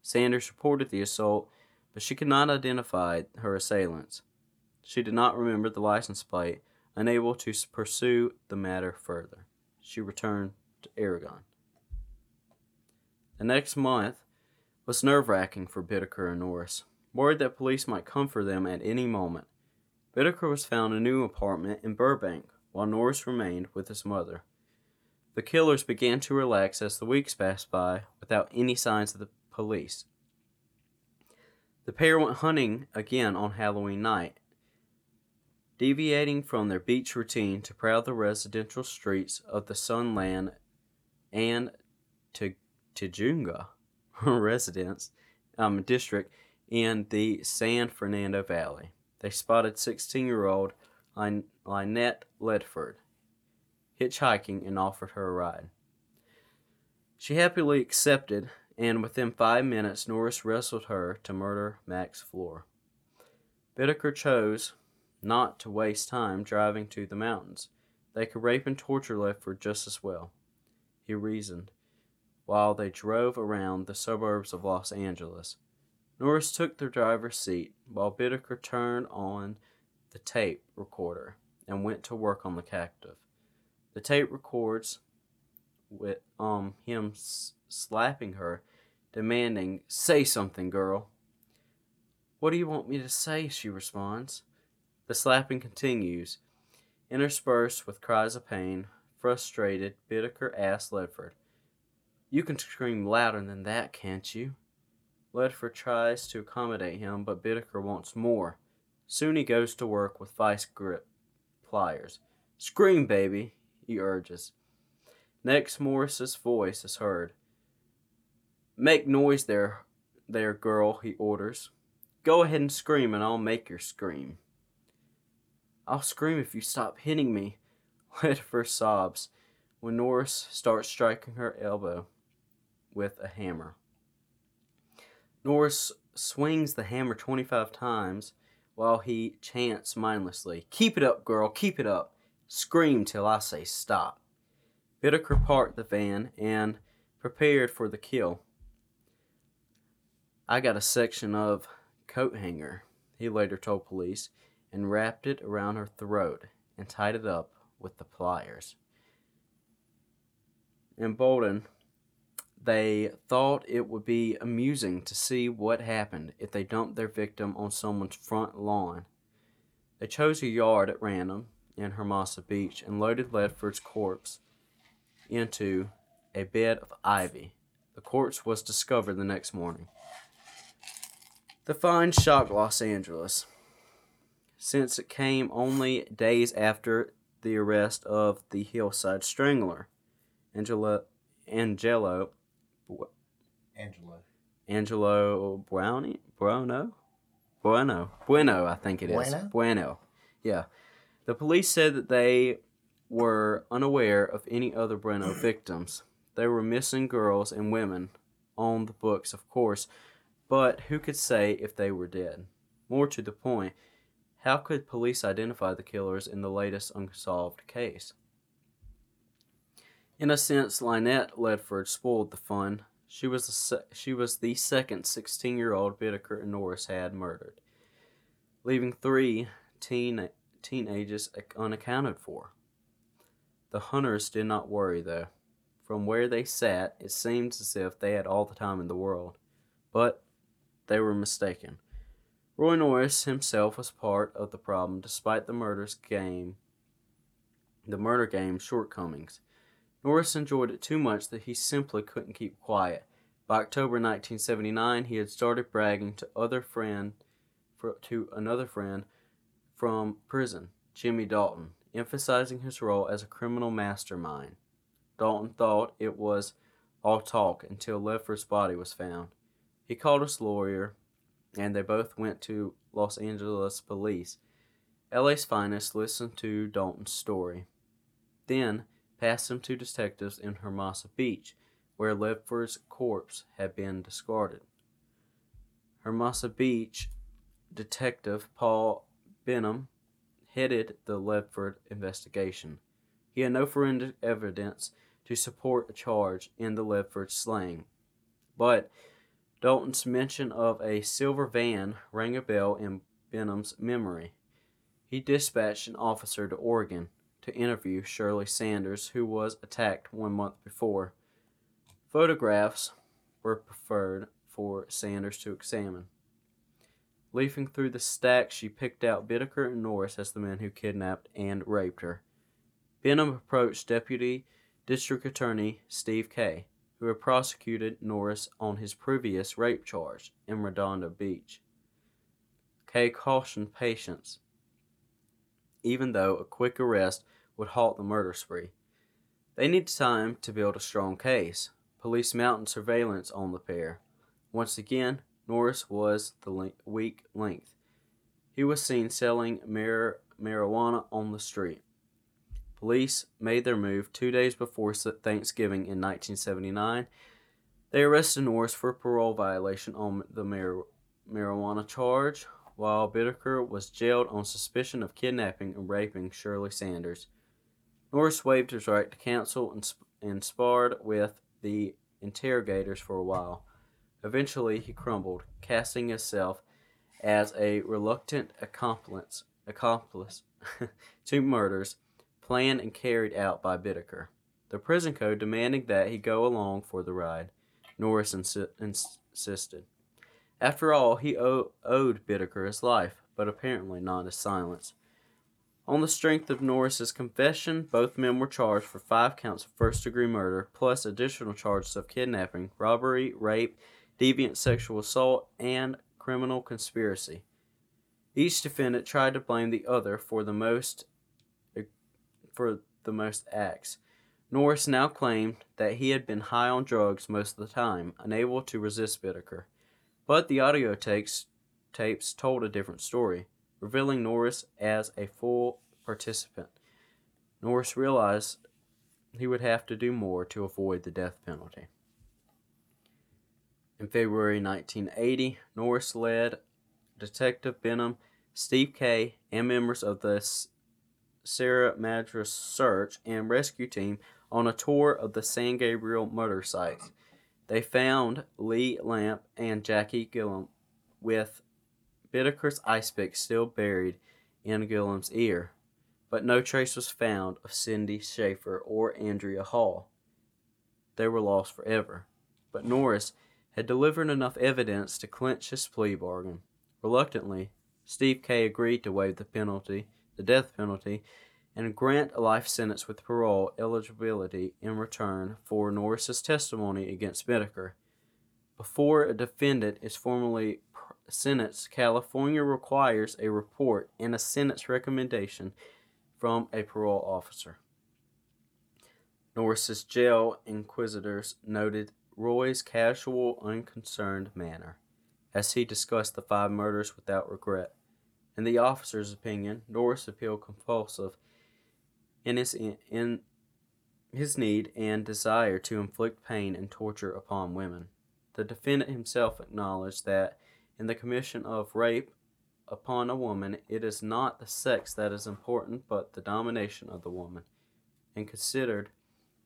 Sanders reported the assault, but she could not identify her assailants. She did not remember the license plate, unable to pursue the matter further. She returned to Oregon. The next month was nerve wracking for Bittaker and Norris, worried that police might come for them at any moment. Bittaker was found a new apartment in Burbank, while Norris remained with his mother. The killers began to relax as the weeks passed by without any signs of the police. The pair went hunting again on Halloween night, deviating from their beach routine to prowl the residential streets of the Sunland and to Tujunga residence um, district in the San Fernando Valley. They spotted 16 year old Lynette Ledford hitchhiking and offered her a ride. She happily accepted, and within five minutes, Norris wrestled her to Murder Mack's floor. Bittaker chose not to waste time driving to the mountains. They could rape and torture Ledford just as well, he reasoned, while they drove around the suburbs of Los Angeles. Norris took the driver's seat while Bittaker turned on the tape recorder and went to work on the captive. The tape records with um him s- slapping her, demanding, "Say something, girl." What do you want me to say? she responds. The slapping continues, interspersed with cries of pain. Frustrated, Bittaker asks Ledford, You can scream louder than that, can't you? Ledford tries to accommodate him, but Bittaker wants more. Soon he goes to work with vice grip pliers. Scream, baby, he urges. Next, Norris's voice is heard. Make noise there, there, girl, he orders. Go ahead and scream, and I'll make your scream. I'll scream if you stop hitting me, Ledford sobs when Norris starts striking her elbow with a hammer. Norris swings the hammer 25 times while he chants mindlessly, Keep it up, girl, keep it up. Scream till I say stop. Bittaker parked the van and prepared for the kill. I got a section of coat hanger, he later told police, and wrapped it around her throat and tied it up with the pliers. Emboldened, they thought it would be amusing to see what happened if they dumped their victim on someone's front lawn. They chose a yard at random in Hermosa Beach and loaded Ledford's corpse into a bed of ivy. The corpse was discovered the next morning. The find shocked Los Angeles, since it came only days after the arrest of the hillside strangler, Angela, Angelo, Angelo. Angelo Brownie, Bruno, Bueno, Bueno, I think it is. Bueno? Bueno, yeah. The police said that they were unaware of any other Bueno victims. They were missing girls and women on the books, of course, but who could say if they were dead? More to the point, how could police identify the killers in the latest unsolved case? In a sense, Lynette Ledford spoiled the fun. She was the se- she was the second 16-year-old Bittaker and Norris had murdered, leaving three teen teenagers unaccounted for. The hunters did not worry, though. From where they sat, it seemed as if they had all the time in the world. But they were mistaken. Roy Norris himself was part of the problem despite the murders game the murder game's shortcomings. Norris enjoyed it too much that he simply couldn't keep quiet. By October 1979, he had started bragging to other friend for, to another friend from prison, Jimmy Dalton, emphasizing his role as a criminal mastermind. Dalton thought it was all talk until Ledford's body was found. He called his lawyer, and they both went to Los Angeles police. LA's finest listened to Dalton's story, then passed them to detectives in Hermosa Beach, where Ledford's corpse had been discarded. Hermosa Beach detective Paul Benham headed the Ledford investigation. He had no forensic evidence to support a charge in the Ledford slaying, but Dalton's mention of a silver van rang a bell in Benham's memory. He dispatched an officer to Oregon to interview Shirley Sanders, who was attacked one month before. Photographs were preferred for Sanders to examine. Leafing through the stack, she picked out Bittaker and Norris as the men who kidnapped and raped her. Benham approached Deputy District Attorney Steve Kay, who had prosecuted Norris on his previous rape charge in Redondo Beach. Kay cautioned patience, even though a quick arrest would halt the murder spree. They needed time to build a strong case. Police mounted surveillance on the pair. Once again, Norris was the weak link. He was seen selling mar- marijuana on the street. Police made their move two days before Thanksgiving in 1979. They arrested Norris for parole violation on the mar- marijuana charge, while Bittaker was jailed on suspicion of kidnapping and raping Shirley Sanders. Norris waived his right to counsel and, sp- and sparred with the interrogators for a while. Eventually, he crumbled, casting himself as a reluctant accomplice, accomplice to murders planned and carried out by Bittaker. The prison code demanding that he go along for the ride. Norris insi- insisted. After all, he o- owed Bittaker his life, but apparently not his silence. On the strength of Norris's confession, both men were charged for five counts of first degree murder, plus additional charges of kidnapping, robbery, rape, deviant sexual assault, and criminal conspiracy. Each defendant tried to blame the other for the most for the most acts. Norris now claimed that he had been high on drugs most of the time, unable to resist Bittaker. But the audio tapes, tapes told a different story, revealing Norris as a full participant. Norris realized he would have to do more to avoid the death penalty. In February 1980, Norris led Detective Benham, Steve Kay, and members of the Sierra Madre search and rescue team on a tour of the San Gabriel murder sites. They found Lee Lamp and Jackie Gillum with Bittaker's ice pick still buried in Gillum's ear, but no trace was found of Cindy Schaefer or Andrea Hall. They were lost forever. But Norris had delivered enough evidence to clinch his plea bargain. Reluctantly, Steve Kay agreed to waive the penalty, the death penalty, and grant a life sentence with parole eligibility in return for Norris's testimony against Bittaker. Before a defendant is formally sentenced, California requires a report and a sentence recommendation from a parole officer. Norris's jail inquisitors noted Roy's casual, unconcerned manner as he discussed the five murders without regret. In the officer's opinion, Norris appealed compulsive in his, in his need and desire to inflict pain and torture upon women. The defendant himself acknowledged that in the commission of rape upon a woman, it is not the sex that is important, but the domination of the woman, and considered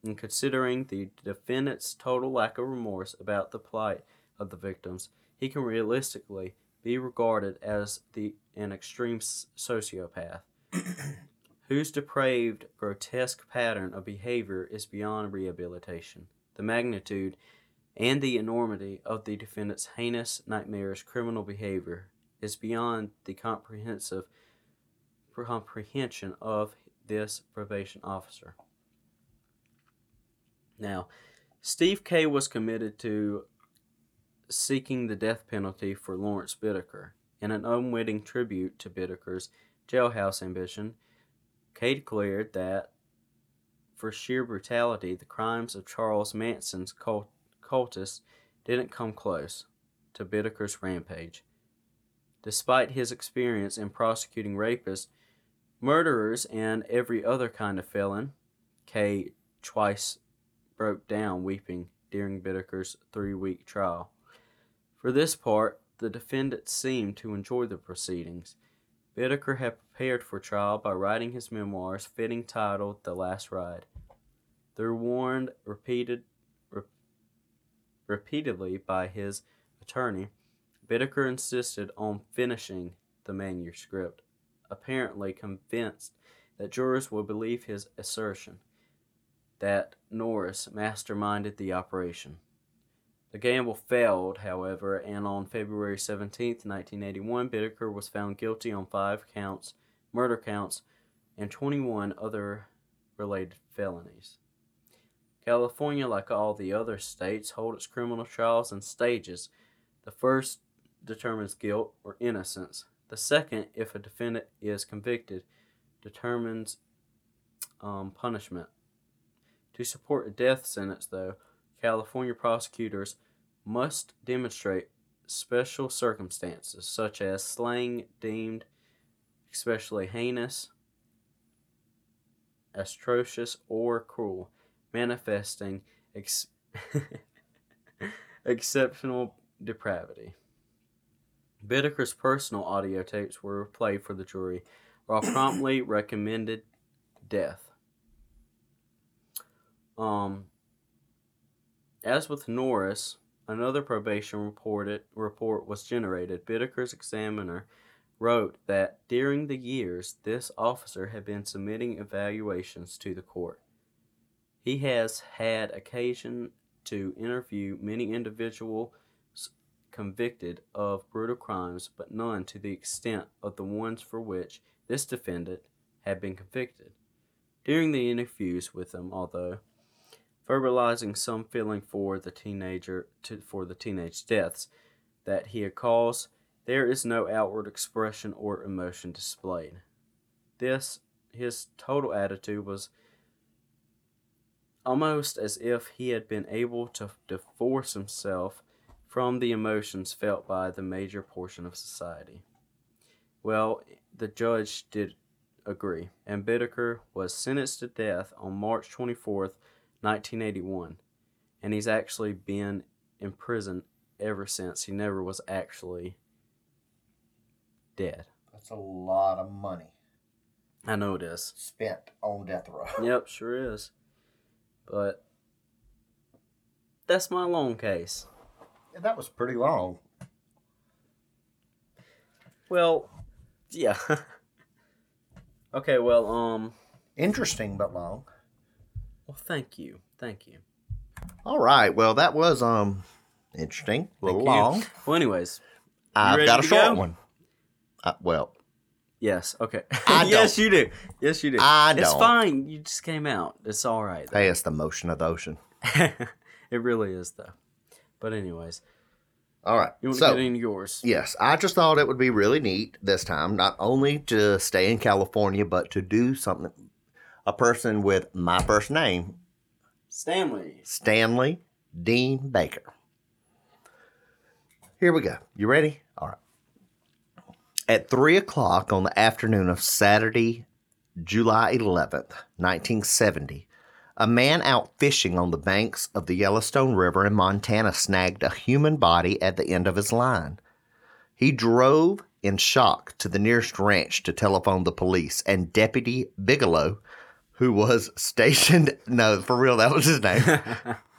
in considering the defendant's total lack of remorse about the plight of the victims, he can realistically be regarded as the an extreme sociopath whose depraved, grotesque pattern of behavior is beyond rehabilitation. The magnitude and the enormity of the defendant's heinous, nightmarish criminal behavior is beyond the comprehensive comprehension of this probation officer. Now, Steve Kay was committed to seeking the death penalty for Lawrence Bittaker. In an unwitting tribute to Bittaker's jailhouse ambition, Kay declared that for sheer brutality, the crimes of Charles Manson's cult- cultists didn't come close to Bittaker's rampage. Despite his experience in prosecuting rapists, murderers, and every other kind of felon, Kay twice broke down weeping during Bittaker's three week trial. For this part, the defendant seemed to enjoy the proceedings. Bittaker had prepared for trial by writing his memoirs, fitting title The Last Ride. Though warned repeated, re- repeatedly by his attorney, Bittaker insisted on finishing the manuscript, apparently convinced that jurors would believe his assertion that Norris masterminded the operation. The gamble failed, however, and on February 17, 1981, Bittaker was found guilty on five counts, murder counts, and 21 other related felonies. California, like all the other states, holds its criminal trials in stages. The first determines guilt or innocence. The second, if a defendant is convicted, determines um, punishment. To support a death sentence, though, California prosecutors must demonstrate special circumstances, such as slaying deemed especially heinous, atrocious, or cruel, manifesting ex- exceptional depravity. Bittaker's personal audio tapes were played for the jury, while promptly recommended death. Um, as with Norris, another probation reported, report was generated. Bittaker's examiner wrote that during the years this officer had been submitting evaluations to the court. He has had occasion to interview many individuals convicted of brutal crimes, but none to the extent of the ones for which this defendant had been convicted. During the interviews with them, although verbalizing some feeling for the teenager to, for the teenage deaths that he had caused, there is no outward expression or emotion displayed. This his total attitude was almost as if he had been able to divorce himself from the emotions felt by the major portion of society. Well, the judge did agree, and Bittaker was sentenced to death on March 24th, 1981, and he's actually been in prison ever since. He never was actually dead. That's a lot of money I know it is. spent on death row. Yep, sure is. But that's my long case. Yeah, that was pretty long. Well, yeah. okay, well, um, Interesting but long. well, thank you, thank you. All right. Well, that was um interesting. A little long. Well, anyways, I've got a short go? one. Uh, well, yes, okay. I yes, you do. Yes, you do. I It's don't. It's fine. You just came out. It's all right. hey, it's the motion of the ocean. it really is, though. But anyways, All right. you want so, to get into yours? yes, I just thought it would be really neat this time, not only to stay in California, but to do something. A person with my first name, Stanley. Stanley Dean Baker. Here we go. You ready? All right. At 3 o'clock on the afternoon of Saturday, July 11th, 1970, a man out fishing on the banks of the Yellowstone River in Montana snagged a human body at the end of his line. He drove in shock to the nearest ranch to telephone the police, and Deputy Bigelow, who was stationed, no, for real, that was his name.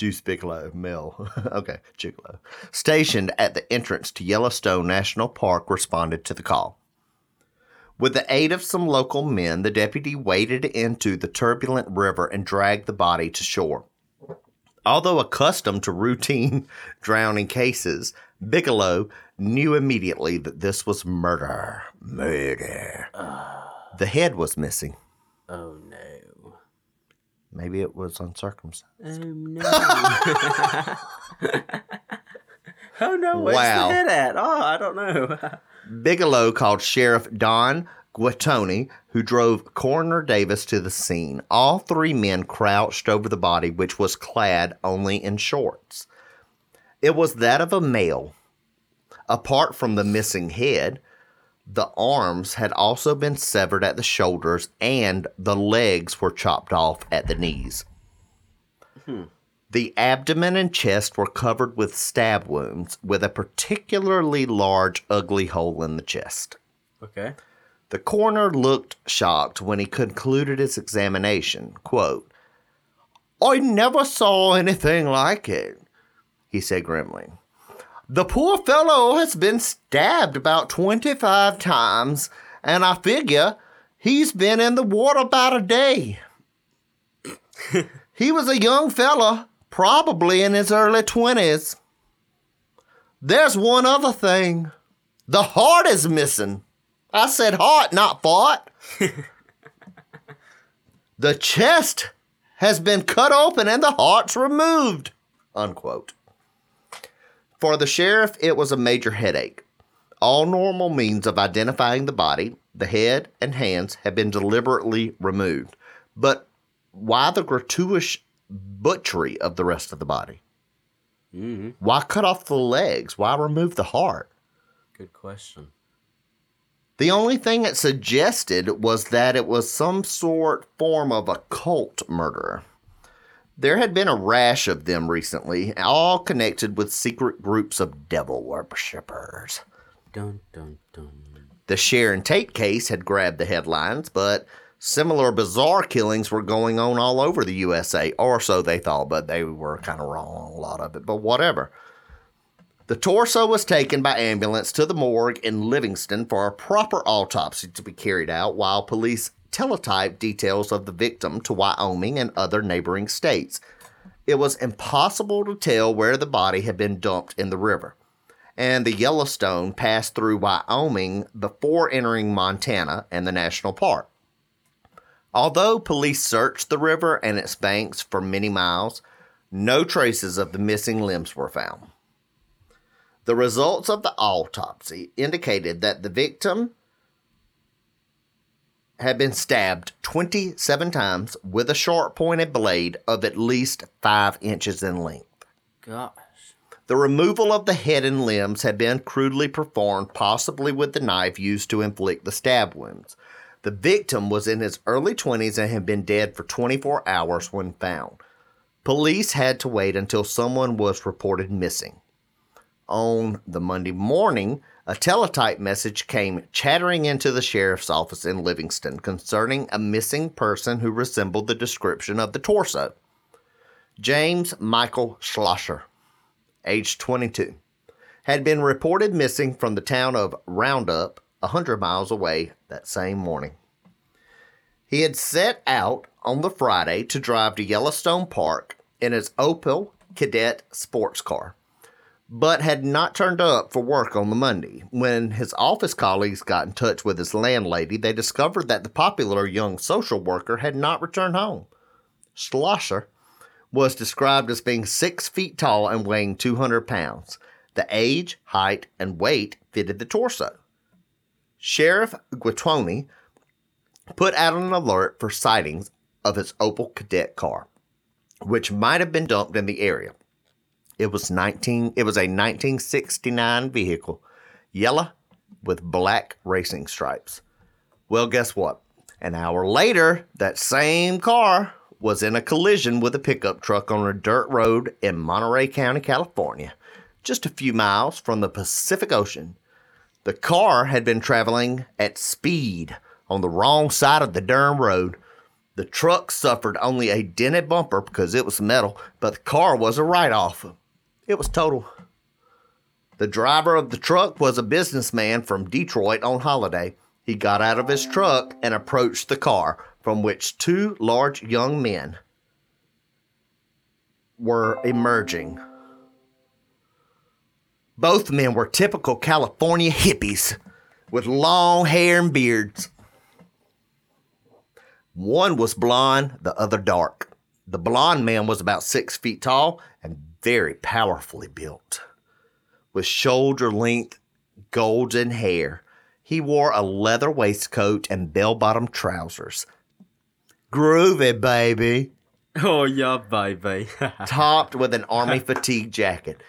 Deuce Bigalow, Mill. okay, Gigolo. Stationed at the entrance to Yellowstone National Park responded to the call. With the aid of some local men, the deputy waded into the turbulent river and dragged the body to shore. Although accustomed to routine drowning cases, Bigelow knew immediately that this was murder. Murder. Ah. The head was missing. Oh no. Maybe it was uncircumcised. Oh no. oh no. Where's Wow. the head at? Oh, I don't know. Bigelow called Sheriff Don Guatoni, who drove Coroner Davis to the scene. All three men crouched over the body, which was clad only in shorts. It was that of a male. Apart from the missing head, the arms had also been severed at the shoulders and the legs were chopped off at the knees. Hmm. The abdomen and chest were covered with stab wounds, with a particularly large, ugly hole in the chest. okay. The coroner looked shocked when he concluded his examination. Quote, I never saw anything like it, he said grimly. The poor fellow has been stabbed about 25 times, and I figure he's been in the water about a day. he was a young fella, probably in his early 20s. There's one other thing the heart is missing. I said heart, not fart. the chest has been cut open and the heart's removed. Unquote. For the sheriff, it was a major headache. All normal means of identifying the body, the head and hands, had been deliberately removed. But why the gratuitous butchery of the rest of the body? Mm-hmm. Why cut off the legs? Why remove the heart? Good question. The only thing it suggested was that it was some sort form of a cult murderer. There had been a rash of them recently, all connected with secret groups of devil worshippers. Dun dun dun. The Sharon Tate case had grabbed the headlines, but similar bizarre killings were going on all over the USA, or so they thought, but they were kind of wrong on a lot of it, but whatever. The torso was taken by ambulance to the morgue in Livingston for a proper autopsy to be carried out while police teletyped details of the victim to Wyoming and other neighboring states. It was impossible to tell where the body had been dumped in the river and the Yellowstone passed through Wyoming before entering Montana and the national park. Although police searched the river and its banks for many miles, no traces of the missing limbs were found. The results of the autopsy indicated that the victim had been stabbed 27 times with a sharp pointed blade of at least 5 inches in length. Gosh. The removal of the head and limbs had been crudely performed, possibly with the knife used to inflict the stab wounds. The victim was in his early 20s and had been dead for 24 hours when found. Police had to wait until someone was reported missing. On the Monday morning, a teletype message came chattering into the sheriff's office in Livingston concerning a missing person who resembled the description of the torso. James Michael Schlosser aged 22, had been reported missing from the town of Roundup, a 100 miles away, that same morning. He had set out on the Friday to drive to Yellowstone Park in his Opel Kadett sports car, but had not turned up for work on the Monday. When his office colleagues got in touch with his landlady, they discovered that the popular young social worker had not returned home. Schlosser was described as being six feet tall and weighing 200 pounds. The age, height, and weight fitted the torso. Sheriff Guatoni put out an alert for sightings of his Opel Kadett car, which might have been dumped in the area. It was 19 it was a 1969 vehicle, yellow with black racing stripes. Well, guess what? An hour later, that same car was in a collision with a pickup truck on a dirt road in Monterey County, California, just a few miles from the Pacific Ocean. The car had been traveling at speed on the wrong side of the darn road. The truck suffered only a dented bumper because it was metal, but the car was a write off. It was total. The driver of the truck was a businessman from Detroit on holiday. He got out of his truck and approached the car, from which two large young men were emerging. Both men were typical California hippies with long hair and beards. One was blonde, the other dark. The blonde man was about six feet tall very powerfully built. With shoulder length golden hair, he wore a leather waistcoat and bell bottom trousers. Groovy, baby Oh yeah, baby. topped with an army fatigue jacket.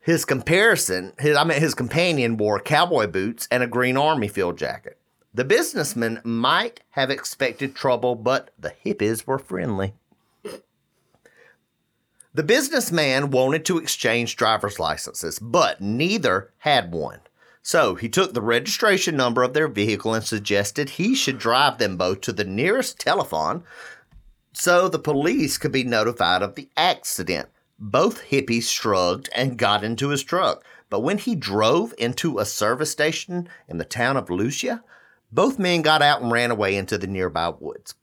His comparison, his, I mean, his companion wore cowboy boots and a green army field jacket. The businessman might have expected trouble, but the hippies were friendly. The businessman wanted to exchange driver's licenses, but neither had one. So he took the registration number of their vehicle and suggested he should drive them both to the nearest telephone so the police could be notified of the accident. Both hippies shrugged and got into his truck, but when he drove into a service station in the town of Lucia, both men got out and ran away into the nearby woods.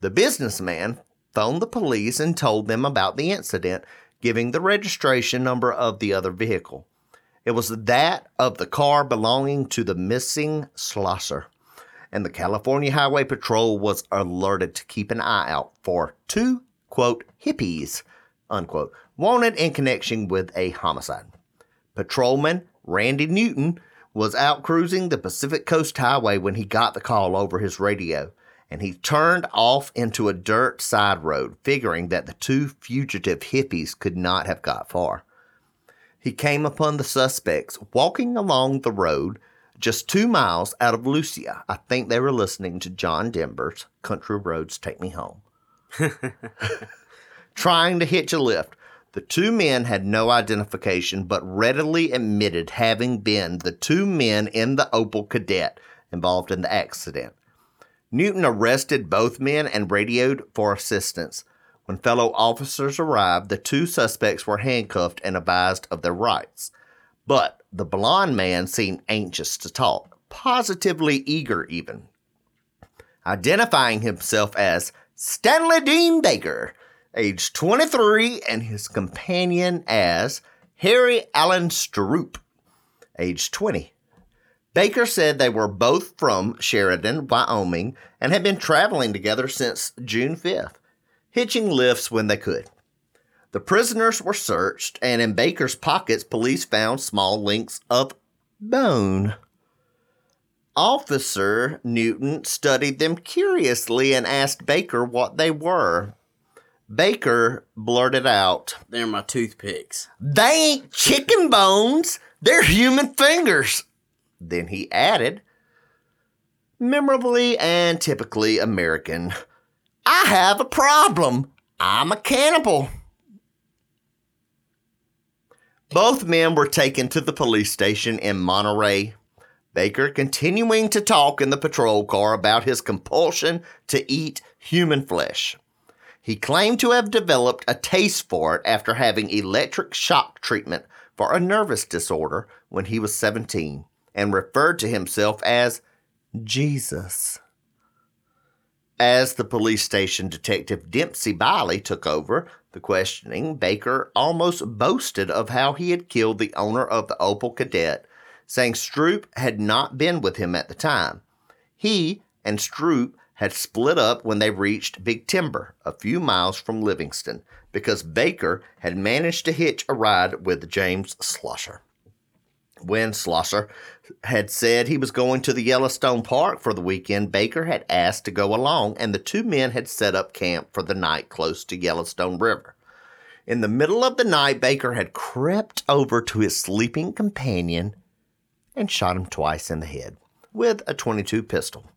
The businessman phoned the police and told them about the incident, giving the registration number of the other vehicle. It was that of the car belonging to the missing Schlosser and the California Highway Patrol was alerted to keep an eye out for two, quote, hippies, unquote, wanted in connection with a homicide. Patrolman Randy Newton was out cruising the Pacific Coast Highway when he got the call over his radio, and he turned off into a dirt side road, figuring that the two fugitive hippies could not have got far. He came upon the suspects walking along the road just two miles out of Lucia. I think they were listening to John Denver's Country Roads Take Me Home. Trying to hitch a lift. The two men had no identification, but readily admitted having been the two men in the Opel Kadett involved in the accident. Newton arrested both men and radioed for assistance. When fellow officers arrived, the two suspects were handcuffed and advised of their rights. But the blond man seemed anxious to talk, positively eager even. Identifying himself as Stanley Dean Baker, age 23, and his companion as Harry Allen Stroop, age 20. Baker said they were both from Sheridan, Wyoming, and had been traveling together since June 5th, hitching lifts when they could. The prisoners were searched, and in Baker's pockets, police found small links of bone. Officer Newton studied them curiously and asked Baker what they were. Baker blurted out, They're my toothpicks. They ain't chicken bones, they're human fingers. Then he added, memorably and typically American, I have a problem. I'm a cannibal. Both men were taken to the police station in Monterey. Baker continuing to talk in the patrol car about his compulsion to eat human flesh. He claimed to have developed a taste for it after having electric shock treatment for a nervous disorder when he was 17 and referred to himself as Jesus. As the police station detective Dempsey Biley took over the questioning, Baker almost boasted of how he had killed the owner of the Opel Kadett, saying Stroop had not been with him at the time. He and Stroop had split up when they reached Big Timber, a few miles from Livingston, because Baker had managed to hitch a ride with James Schlosser. When Schlosser had said he was going to the Yellowstone Park for the weekend, Baker had asked to go along, and the two men had set up camp for the night close to Yellowstone River. In the middle of the night, Baker had crept over to his sleeping companion and shot him twice in the head with a 22 pistol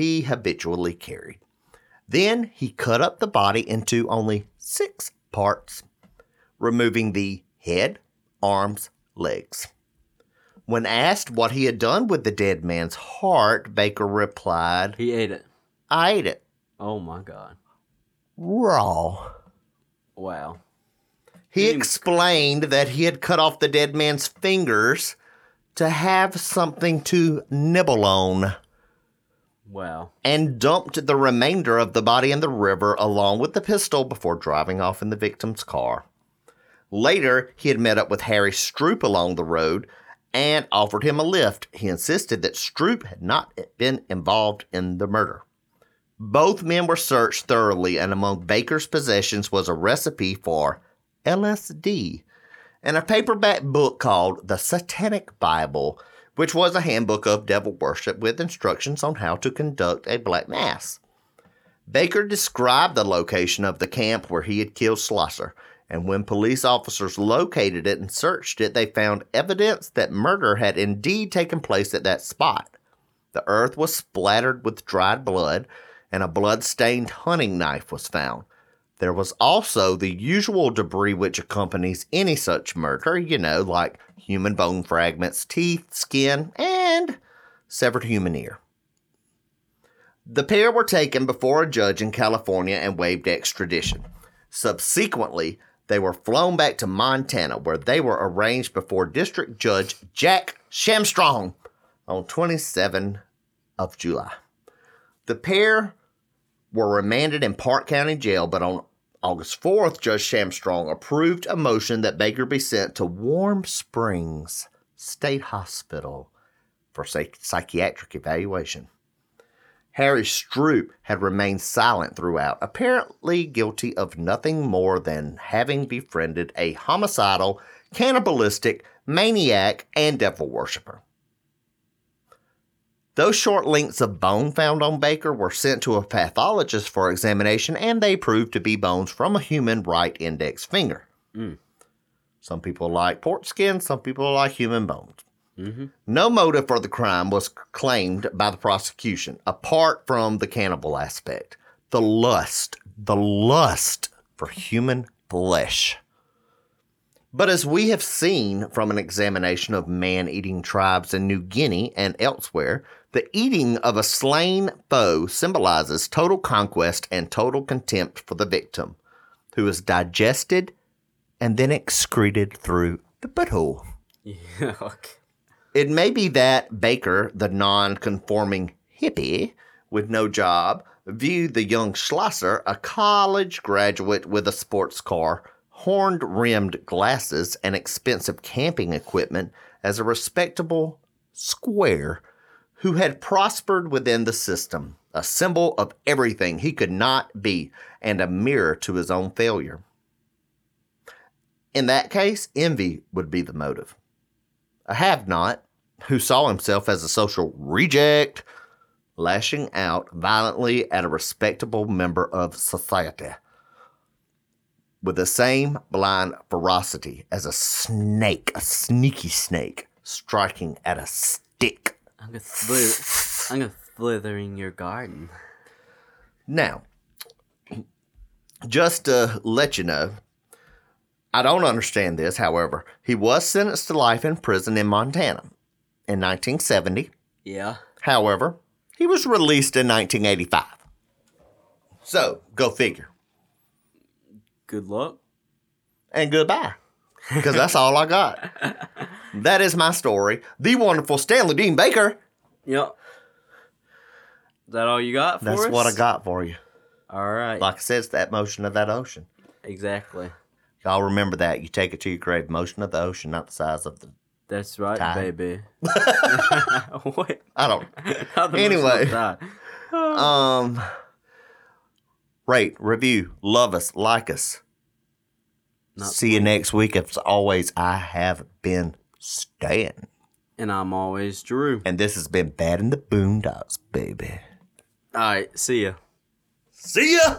he habitually carried. Then he cut up the body into only six parts, removing the head, arms, legs. When asked what he had done with the dead man's heart, Baker replied, He ate it. I ate it Oh my god. raw. Wow. He Didn't- explained that he had cut off the dead man's fingers to have something to nibble on Wow. and dumped the remainder of the body in the river along with the pistol before driving off in the victim's car. Later, he had met up with Harry Stroop along the road and offered him a lift. He insisted that Stroop had not been involved in the murder. Both men were searched thoroughly, and among Baker's possessions was a recipe for LSD and a paperback book called The Satanic Bible, which was a handbook of devil worship with instructions on how to conduct a black mass. Baker described the location of the camp where he had killed Schlosser, and when police officers located it and searched it, they found evidence that murder had indeed taken place at that spot. The earth was splattered with dried blood, and a blood stained hunting knife was found. There was also the usual debris which accompanies any such murder, you know, like human bone fragments, teeth, skin, and severed human ear. The pair were taken before a judge in California and waived extradition. Subsequently, they were flown back to Montana, where they were arraigned before District Judge Jack Shanstrom on 27 of July. The pair were remanded in Park County Jail, but on August 4th, Judge Shanstrom approved a motion that Baker be sent to Warm Springs State Hospital for psychiatric evaluation. Harry Stroup had remained silent throughout, apparently guilty of nothing more than having befriended a homicidal, cannibalistic, maniac, and devil worshiper. Those short lengths of bone found on Baker were sent to a pathologist for examination, and they proved to be bones from a human right index finger. Mm. Some people like pork skin, some people like human bones. Mm-hmm. No motive for the crime was claimed by the prosecution, apart from the cannibal aspect. The lust, the lust for human flesh. But as we have seen from an examination of man eating tribes in New Guinea and elsewhere, the eating of a slain foe symbolizes total conquest and total contempt for the victim, who is digested and then excreted through the butthole. Yeah. It may be that Baker, the non conforming hippie with no job, viewed the young Schlosser, a college graduate with a sports car, horned rimmed glasses, and expensive camping equipment, as a respectable square who had prospered within the system, a symbol of everything he could not be, and a mirror to his own failure. In that case, envy would be the motive a have not who saw himself as a social reject, lashing out violently at a respectable member of society with the same blind ferocity as a snake, a sneaky snake, striking at a stick. I'm gonna slither. I'm gonna slither in your garden. Now, just to let you know, I don't understand this, however. He was sentenced to life in prison in Montana in 1970. Yeah. However, he was released in 1985. So, go figure. Good luck. And goodbye. Because that's all I got. That is my story. The wonderful Stanley Dean Baker. Yep. Is that all you got for That's us? what I got for you. All right. Like I said, it's that motion of that ocean. exactly. Y'all remember that. You take it to your grave. Motion of the ocean, not the size of the. That's right, Time. baby. what? I don't. Anyway. most of the time. Um, rate, review, love us, like us. Not See you next week. As always, I have been Stan. And I'm always Drew. And this has been Bad in the Boondocks, baby. All right. See ya. See ya!